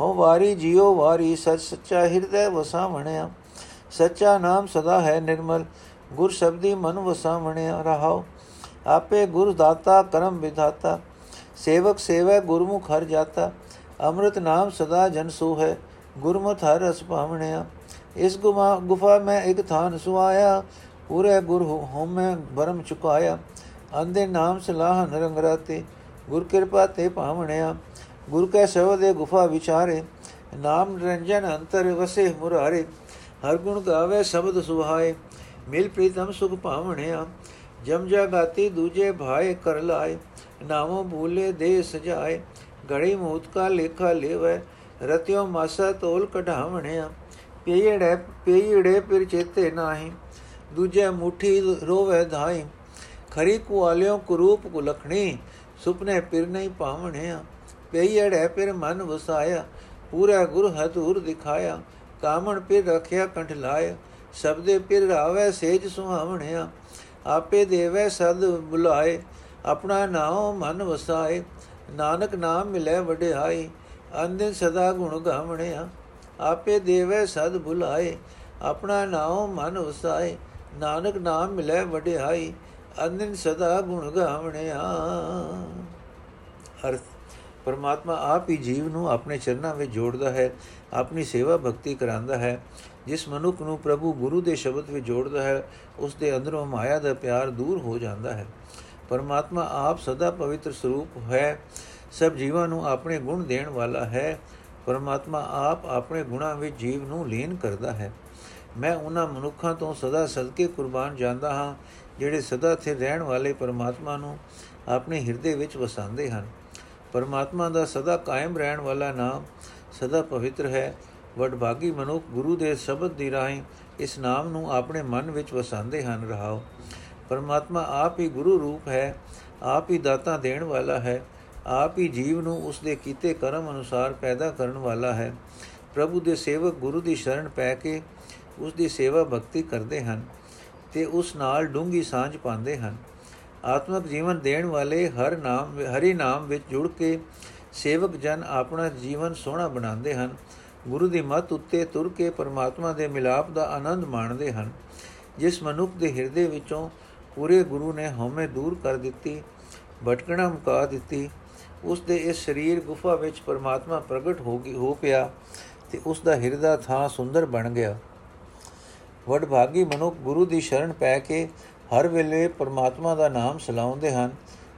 Speaker 1: ਹੋ ਵਾਰੀ ਜਿਉ ਵਾਰੀ, ਸਚ ਸੱਚਾ ਹਿਰਦੈ ਵਸਾਵਣਿਆ। ਸੱਚਾ ਨਾਮ ਸਦਾ ਹੈ ਨਿਰਮਲ, ਗੁਰ ਸ਼ਬਦੀ ਮਨ ਵਸਾਵਣਿਆ। ਰਹਾਓ ਆਪੇ ਗੁਰ ਦਾਤਾ, ਕਰਮ ਵਿਧਾਤਾ। ਸੇਵਕ ਸੇਵੈ ਗੁਰਮੁਖ ਹਰ ਜਾਤਾ। ਅੰਮ੍ਰਿਤ ਨਾਮ ਸਦਾ ਜਨ ਸੋ ਹੈ ਗੁਰਮਤਿ ਹਰ ਰਸ ਪਾਵਣਿਆ ਇਸ ਗੁਮਾ, ਗੁਫਾ ਮੈਂ ਇੱਕ ਥਾਨ ਸੁਆਇਆ ਪੂਰੇ ਗੁਰ ਹਉਮੈ ਬਰਮ ਚੁਕਾਇਆ। ਅੰਦੇ ਨਾਮ ਸਲਾਹ ਨਰੰਗ ਰਾਤੇ, ਗੁਰ ਕਿਰਪਾ ਤੇ ਪਾਵਣਿਆ ਗੁਰ ਕੈ ਸਬਦੇ ਗੁਫਾ ਵਿਚਾਰੇ, ਨਾਮ ਰੰਜਨ ਅੰਤਰ ਵਸੇ ਮੁਰਾਰੇ, ਹਰ ਗੁਣ ਗਾਵੇ ਸ਼ਬਦ ਸੁਹਾਏ, ਮਿਲ ਪ੍ਰੀਤਮ ਸੁਖ ਪਾਵਣਿਆ ਜਮ ਜਗਾਤੀ ਦੂਜੇ ਭਾਏ ਕਰ ਲਾਏ, ਨਾਮੋ ਭੂਲੇ ਦੇ ਸਜਾਏ ਗੜੀ ਮੂਤ ਕਾ ਲੇਖਾ ਲੇਵੈ, ਰਤਿਓ ਮਾਸਾ ਤੋਲ ਕਢਾਵਣਿਆ ਪੀੜੇ ਪੀੜੇ ਪਿਰ ਚੇਤੇ ਨਾਹੀ, ਦੂਜੇ ਮੁਠੀ ਰੋਵੇ ਧਾਈ ਖਰੀ ਕੁਆਲਿਓ ਕੁਰੂਪ ਕੁਲਖਣੀ, ਸੁਪਨੇ ਪਿਰ ਨਹੀਂ ਪਾਵਣਿਆ ਪਈੜੈ ਪਿਰ ਮਨ ਵਸਾਇਆ, ਪੂਰਾ ਗੁਰ ਹਤੂਰ ਦਿਖਾਇਆ, ਕਾਮਣ ਪਿਰ ਰਖਿਆ ਕੰਠ ਲਾਇਆ, ਸਬਦੇ ਪਿਰ ਰਾਵੇ ਸੇਜ ਸੁਹਾਵਣਿਆ, ਆਪੇ ਦੇਵੇ ਸਦ ਬੁਲਾਏ, ਆਪਣਾ ਨਾਮ ਮਨ ਵਸਾਏ, ਨਾਨਕ ਨਾਮ ਮਿਲੇ ਵਡਿਆਈ ਅੰਦਿਨ ਸਦਾ ਗੁਣ ਗਾਵਣਿਆ, ਆਪੇ ਦੇਵੇ ਸਦ ਬੁਲਾਏ, ਆਪਣਾ ਨਾਮ ਮਨ ਵਸਾਏ, ਨਾਨਕ ਨਾਮ ਮਿਲੇ ਵਡਿਆਈ ਅੰਦਿਨ ਸਦਾ ਗੁਣ ਗਾਵਣਿਆ। ਅਰਥ ਪਰਮਾਤਮਾ ਆਪ ਹੀ ਜੀਵ ਨੂੰ ਆਪਣੇ ਚਰਨਾਂ ਵਿੱਚ ਜੋੜਦਾ ਹੈ, ਆਪਣੀ ਸੇਵਾ ਭਗਤੀ ਕਰਾਂਦਾ ਹੈ। ਜਿਸ ਮਨੁੱਖ ਨੂੰ ਪ੍ਰਭੂ ਗੁਰੂ ਦੇ ਸ਼ਬਦ ਵਿੱਚ ਜੋੜਦਾ ਹੈ, ਉਸ ਦੇ ਅੰਦਰੋਂ ਮਾਇਆ ਦਾ ਪਿਆਰ ਦੂਰ ਹੋ ਜਾਂਦਾ ਹੈ। ਪਰਮਾਤਮਾ ਆਪ ਸਦਾ ਪਵਿੱਤਰ ਸਰੂਪ ਹੈ, ਸਭ ਜੀਵਾਂ ਨੂੰ ਆਪਣੇ ਗੁਣ ਦੇਣ ਵਾਲਾ ਹੈ। ਪਰਮਾਤਮਾ ਆਪ ਆਪਣੇ ਗੁਣਾਂ ਵਿੱਚ ਜੀਵ ਨੂੰ ਲੀਨ ਕਰਦਾ ਹੈ। ਮੈਂ ਉਹਨਾਂ ਮਨੁੱਖਾਂ ਤੋਂ ਸਦਾ ਸਦਕੇ ਕੁਰਬਾਨ ਜਾਂਦਾ ਹਾਂ, ਜਿਹੜੇ ਸਦਾ ਥੇ ਰਹਿਣ ਵਾਲੇ ਪਰਮਾਤਮਾ ਨੂੰ ਆਪਣੇ ਹਿਰਦੇ ਵਿੱਚ ਵਸਾਉਂਦੇ ਹਨ। ਪਰਮਾਤਮਾ ਦਾ ਸਦਾ ਕਾਇਮ ਰਹਿਣ ਵਾਲਾ ਨਾਮ ਸਦਾ ਪਵਿੱਤਰ ਹੈ। ਵਡਭਾਗੀ ਮਨੁੱਖ ਗੁਰੂ ਦੇ ਸ਼ਬਦ ਦੀ ਰਾਹੀਂ ਇਸ ਨਾਮ ਨੂੰ ਆਪਣੇ ਮਨ ਵਿੱਚ ਵਸਾਉਂਦੇ ਹਨ। ਰਹਾਓ। ਪਰਮਾਤਮਾ ਆਪ ਹੀ ਗੁਰੂ ਰੂਪ ਹੈ, ਆਪ ਹੀ ਦਾਤਾ ਦੇਣ ਵਾਲਾ ਹੈ, ਆਪ ਹੀ ਜੀਵ ਨੂੰ ਉਸ ਦੇ ਕੀਤੇ ਕਰਮ ਅਨੁਸਾਰ ਪੈਦਾ ਕਰਨ ਵਾਲਾ ਹੈ। ਪ੍ਰਭੂ ਦੇ ਸੇਵਕ ਗੁਰੂ ਦੀ ਸ਼ਰਨ ਪੈ ਕੇ ਉਸ ਦੀ ਸੇਵਾ ਭਗਤੀ ਕਰਦੇ ਹਨ ਤੇ ਉਸ ਨਾਲ ਡੂੰਗੀ ਸਾਂਝ ਪਾਉਂਦੇ ਹਨ। ਆਤਮਿਕ ਜੀਵਨ ਦੇਣ ਵਾਲੇ ਹਰ ਨਾਮ, ਹਰੀ ਨਾਮ ਵਿੱਚ ਜੁੜ ਕੇ ਸੇਵਕ ਜਨ ਆਪਣਾ ਜੀਵਨ ਸੋਹਣਾ ਬਣਾਉਂਦੇ ਹਨ। ਗੁਰੂ ਦੀ ਮੱਤ ਉੱਤੇ ਤੁਰ ਕੇ ਪਰਮਾਤਮਾ ਦੇ ਮਿਲਾਪ ਦਾ ਆਨੰਦ ਮਾਣਦੇ ਹਨ। ਜਿਸ ਮਨੁੱਖ ਦੇ ਹਿਰਦੇ ਵਿੱਚੋਂ ਪੂਰੇ ਗੁਰੂ ਨੇ ਹਉਮੈ ਦੂਰ ਕਰ ਦਿੱਤੀ, ਭਟਕਣਾ ਮੁਕਾ ਦਿੱਤੀ, ਉਸ ਦੇ ਇਸ ਸਰੀਰ ਗੁਫਾ ਵਿੱਚ ਪਰਮਾਤਮਾ ਪ੍ਰਗਟ ਹੋ ਗਈ ਹੋ ਪਿਆ ਤੇ ਉਸ ਦਾ ਹਿਰਦਾ ਥਾਂ ਸੁੰਦਰ ਬਣ ਗਿਆ। ਵਡਭਾਗੀ ਮਨੁੱਖ ਗੁਰੂ ਦੀ ਸ਼ਰਨ ਪੈ ਕੇ ਹਰ ਵੇਲੇ ਪਰਮਾਤਮਾ ਦਾ ਨਾਮ ਸਲਾਉਂਦੇ ਹਨ,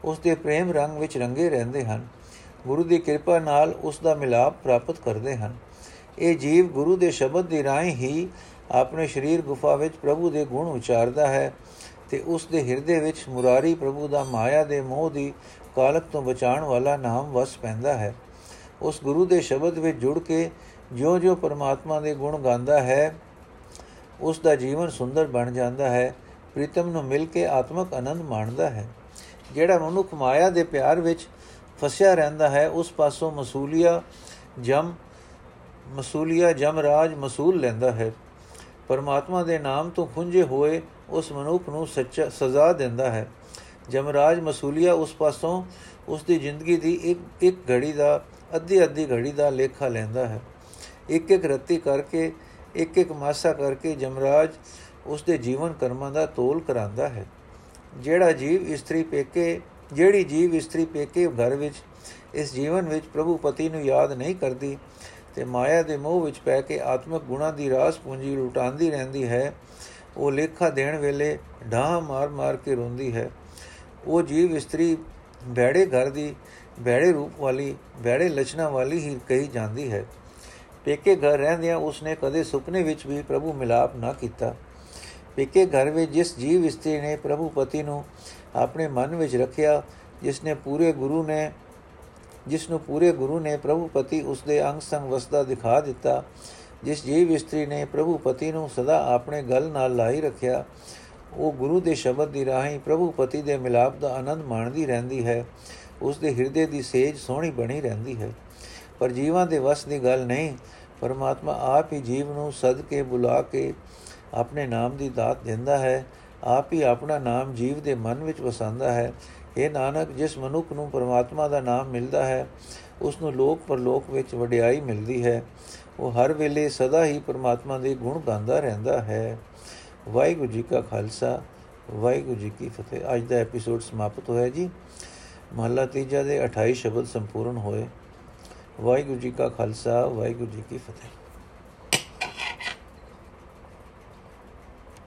Speaker 1: ਉਸ ਦੇ ਪ੍ਰੇਮ ਰੰਗ ਵਿੱਚ ਰੰਗੇ ਰਹਿੰਦੇ ਹਨ। ਗੁਰੂ ਦੀ ਕਿਰਪਾ ਨਾਲ ਉਸ ਦਾ ਮਿਲਾਪ ਪ੍ਰਾਪਤ ਕਰਦੇ ਹਨ। ਇਹ ਜੀਵ ਗੁਰੂ ਦੇ ਸ਼ਬਦ ਦੀ ਰਾਹੀਂ ਹੀ ਆਪਣੇ ਸਰੀਰ ਗੁਫਾ ਵਿੱਚ ਪ੍ਰਭੂ ਦੇ ਗੁਣ ਉਚਾਰਦਾ ਹੈ ਤੇ ਉਸ ਦੇ ਹਿਰਦੇ ਵਿੱਚ ਮੁਰਾਰੀ ਪ੍ਰਭੂ ਦਾ ਮਾਇਆ ਦੇ ਮੋਹ ਦੀ ਕਾਲਕ ਤੋਂ ਬਚਾਉਣ ਵਾਲਾ ਨਾਮ ਵਸ ਪੈਂਦਾ ਹੈ। ਉਸ ਗੁਰੂ ਦੇ ਸ਼ਬਦ ਵਿੱਚ ਜੁੜ ਕੇ ਜਿਉਂ-ਜਿਉਂ ਪਰਮਾਤਮਾ ਦੇ ਗੁਣ ਗਾਉਂਦਾ ਹੈ, ਉਸ ਦਾ ਜੀਵਨ ਸੁੰਦਰ ਬਣ ਜਾਂਦਾ ਹੈ। ਪ੍ਰੀਤਮ ਨੂੰ ਮਿਲ ਕੇ ਆਤਮਕ ਆਨੰਦ ਮਾਣਦਾ ਹੈ। ਜਿਹੜਾ ਮਨੁੱਖ ਮਾਇਆ ਦੇ ਪਿਆਰ ਵਿੱਚ ਫਸਿਆ ਰਹਿੰਦਾ ਹੈ, ਉਸ ਪਾਸੋਂ ਮਸੂਲੀਆ ਜਮ ਮਸੂਲੀਆ ਜਮ ਰਾਜ ਮਸੂਲ ਲੈਂਦਾ ਹੈ। ਪਰਮਾਤਮਾ ਦੇ ਨਾਮ ਤੋਂ ਖੁੰਝੇ ਹੋਏ ਉਸ ਮਨੁੱਖ ਨੂੰ ਸੱਚਾ ਸਜ਼ਾ ਦਿੰਦਾ ਹੈ। ਜਮਰਾਜ ਮਸੂਲੀਆ ਉਸ ਪਾਸੋਂ ਉਸ ਦੀ ਜ਼ਿੰਦਗੀ ਦੀ ਇੱਕ ਇੱਕ ਘੜੀ ਦਾ, ਅੱਧੀ ਅੱਧੀ ਘੜੀ ਦਾ ਲੇਖਾ ਲੈਂਦਾ ਹੈ। ਇੱਕ ਇੱਕ ਰੱਤੀ ਕਰਕੇ, ਇੱਕ ਇੱਕ ਮਾਸਾ ਕਰਕੇ ਜਮਰਾਜ ਉਸ ਦੇ ਜੀਵਨ ਕਰਮਾਂ ਦਾ ਤੋਲ ਕਰਾਂਦਾ ਹੈ। ਜਿਹੜਾ ਜੀਵ ਇਸਤਰੀ ਪੇਕੇ, ਜਿਹੜੀ ਜੀਵ ਇਸਤਰੀ ਪੇਕੇ ਘਰ ਵਿੱਚ, ਇਸ ਜੀਵਨ ਵਿੱਚ ਪ੍ਰਭੂ ਪਤੀ ਨੂੰ ਯਾਦ ਨਹੀਂ ਕਰਦੀ ਤੇ ਮਾਇਆ ਦੇ ਮੋਹ ਵਿੱਚ ਪੈ ਕੇ ਆਤਮਿਕ ਗੁਣਾ ਦੀ ਰਾਸ ਪੂੰਜੀ ਲੁਟਾਉਂਦੀ ਰਹਿੰਦੀ ਹੈ, ਉਹ ਲੇਖਾ ਦੇਣ ਵੇਲੇ ਢਾਹ ਮਾਰ-ਮਾਰ ਕੇ ਰੋਂਦੀ ਹੈ। ਉਹ ਜੀਵ ਇਸਤਰੀ ਬੈੜੇ ਘਰ ਦੀ ਬੈੜੇ ਰੂਪ ਵਾਲੀ ਬੈੜੇ ਲਛਣਾ ਵਾਲੀ ਹੀ ਕਹੀ ਜਾਂਦੀ ਹੈ। ਪੇਕੇ ਘਰ ਰਹਿੰਦਿਆਂ ਉਸਨੇ ਕਦੇ ਸੁਪਨੇ ਵਿੱਚ ਵੀ ਪ੍ਰਭੂ ਮਿਲਾਪ ਨਾ ਕੀਤਾ। ਪੇਕੇ ਘਰ ਵਿੱਚ ਜਿਸ ਜੀਵ ਇਸਤਰੀ ਨੇ ਪ੍ਰਭੂ ਪਤੀ ਨੂੰ ਆਪਣੇ ਮਨ ਵਿੱਚ ਰੱਖਿਆ, ਜਿਸ ਨੇ ਪੂਰੇ ਗੁਰੂ ਨੇ, ਜਿਸ ਨੂੰ ਪੂਰੇ ਗੁਰੂ ਨੇ ਪ੍ਰਭੂ ਪਤੀ ਉਸ ਦੇ ਅੰਗ ਸੰਗ ਵਸਦਾ ਦਿਖਾ ਦਿੱਤਾ, ਜਿਸ ਜੀਵ ਇਸਤਰੀ ਨੇ ਪ੍ਰਭੂ ਪਤੀ ਨੂੰ ਸਦਾ ਆਪਣੇ ਗਲ ਨਾਲ ਲਾਈ ਰੱਖਿਆ, ਉਹ ਗੁਰੂ ਦੇ ਸ਼ਬਦ ਦੀ ਰਾਹੀਂ ਪ੍ਰਭੂ ਪਤੀ ਦੇ ਮਿਲਾਪ ਦਾ ਆਨੰਦ ਮਾਣਦੀ ਰਹਿੰਦੀ ਹੈ ਉਸ ਦੇ ਹਿਰਦੇ ਦੀ ਸੇਜ ਸੋਹਣੀ ਬਣੀ ਰਹਿੰਦੀ ਹੈ। ਪਰ ਜੀਵਾਂ ਦੇ ਵਸ ਦੀ ਗੱਲ ਨਹੀਂ, ਪਰਮਾਤਮਾ ਆਪ ਹੀ ਜੀਵ ਨੂੰ ਸਦ ਕੇ ਬੁਲਾ ਕੇ ਆਪਣੇ ਨਾਮ ਦੀ ਦਾਤ ਦਿੰਦਾ ਹੈ, ਆਪ ਹੀ ਆਪਣਾ ਨਾਮ ਜੀਵ ਦੇ ਮਨ ਵਿੱਚ ਵਸਾਉਂਦਾ ਹੈ। ਇਹ ਨਾਨਕ, ਜਿਸ ਮਨੁੱਖ ਨੂੰ ਪਰਮਾਤਮਾ ਦਾ ਨਾਮ ਮਿਲਦਾ ਹੈ ਉਸ ਨੂੰ ਲੋਕ ਪਰਲੋਕ ਵਿੱਚ ਵਡਿਆਈ ਮਿਲਦੀ ਹੈ। ਉਹ ਹਰ ਵੇਲੇ ਸਦਾ ਹੀ ਪਰਮਾਤਮਾ ਦੇ ਗੁਣ ਗਾਉਂਦਾ ਰਹਿੰਦਾ ਹੈ। ਵਾਹਿਗੁਰੂ ਜੀ ਕਾ ਖਾਲਸਾ, ਵਾਹਿਗੁਰੂ ਜੀ ਕੀ ਫਤਿਹ। ਅੱਜ ਦਾ ਐਪੀਸੋਡ ਸਮਾਪਤ ਹੋਇਆ ਜੀ। ਮਹਲਾ ਤੀਜਾ ਦੇ 28 ਸ਼ਬਦ ਸੰਪੂਰਨ ਹੋਏ। ਵਾਹਿਗੁਰੂ ਜੀ ਕਾ ਖਾਲਸਾ, ਵਾਹਿਗੁਰੂ ਜੀ ਕੀ ਫਤਿਹ।